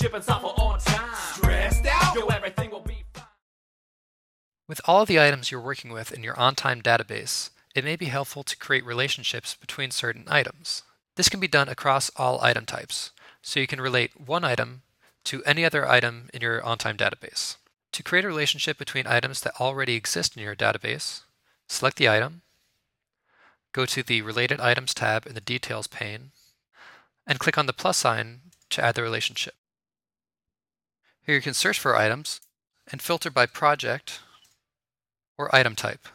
shipping software on time. Stressed out? Yo, everything will be fine. With all of the items you're working with in your OnTime database, it may be helpful to create relationships between certain items. This can be done across all item types, so you can relate one item to any other item in your OnTime database. To create a relationship between items that already exist in your database, select the item, go to the Related Items tab in the Details pane, and click on the plus sign to add the relationship. Here you can search for items and filter by project or item type.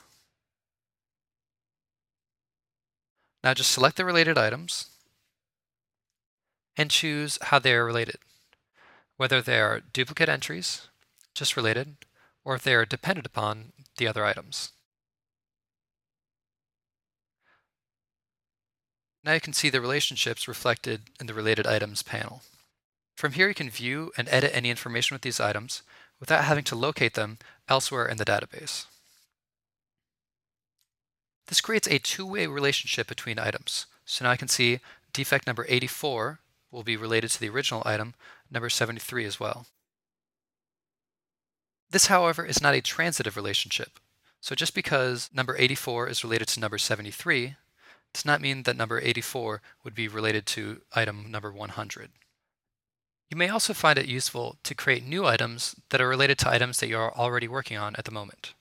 Now just select the related items and choose how they are related, whether they are duplicate entries, just related, or if they are dependent upon the other items. Now you can see the relationships reflected in the Related Items panel. From here you can view and edit any information with these items without having to locate them elsewhere in the database. This creates a two-way relationship between items. So now I can see defect number 84 will be related to the original item, number 73 as well. This, however, is not a transitive relationship. So just because number 84 is related to number 73 does not mean that number 84 would be related to item number 100. You may also find it useful to create new items that are related to items that you are already working on at the moment.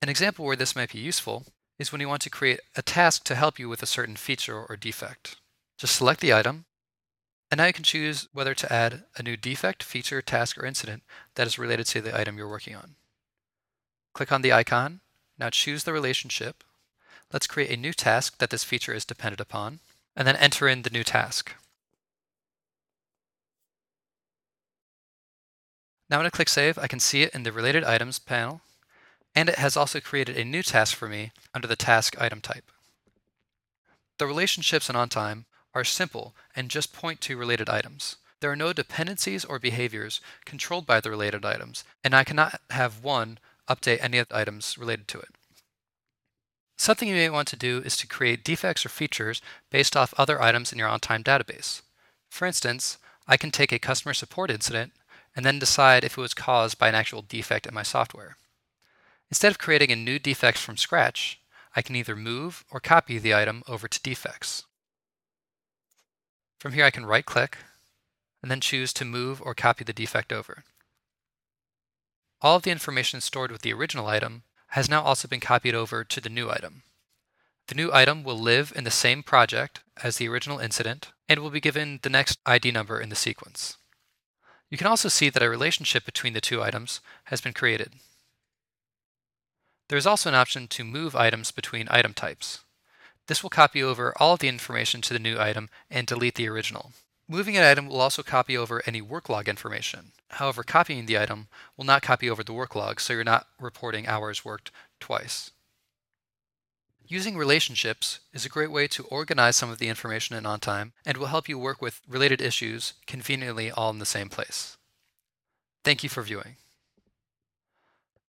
An example where this might be useful is when you want to create a task to help you with a certain feature or defect. Just select the item, and now you can choose whether to add a new defect, feature, task, or incident that is related to the item you're working on. Click on the icon, now choose the relationship, Let's create a new task that this feature is dependent upon, and then enter in the new task. Now when I click Save, I can see it in the Related Items panel, and it has also created a new task for me under the task item type. The relationships in OnTime are simple and just point to related items. There are no dependencies or behaviors controlled by the related items, and I cannot have one update any of the items related to it. Something you may want to do is to create defects or features based off other items in your OnTime database. For instance, I can take a customer support incident and then decide if it was caused by an actual defect in my software. Instead of creating a new defect from scratch, I can either move or copy the item over to defects. From here I can right click and then choose to move or copy the defect over. All of the information stored with the original item has now also been copied over to the new item. The new item will live in the same project as the original incident and will be given the next ID number in the sequence. You can also see that a relationship between the two items has been created. There is also an option to move items between item types. This will copy over all of the information to the new item and delete the original. Moving an item will also copy over any work log information. However, copying the item will not copy over the work log, so you're not reporting hours worked twice. Using relationships is a great way to organize some of the information in OnTime and will help you work with related issues conveniently all in the same place. Thank you for viewing.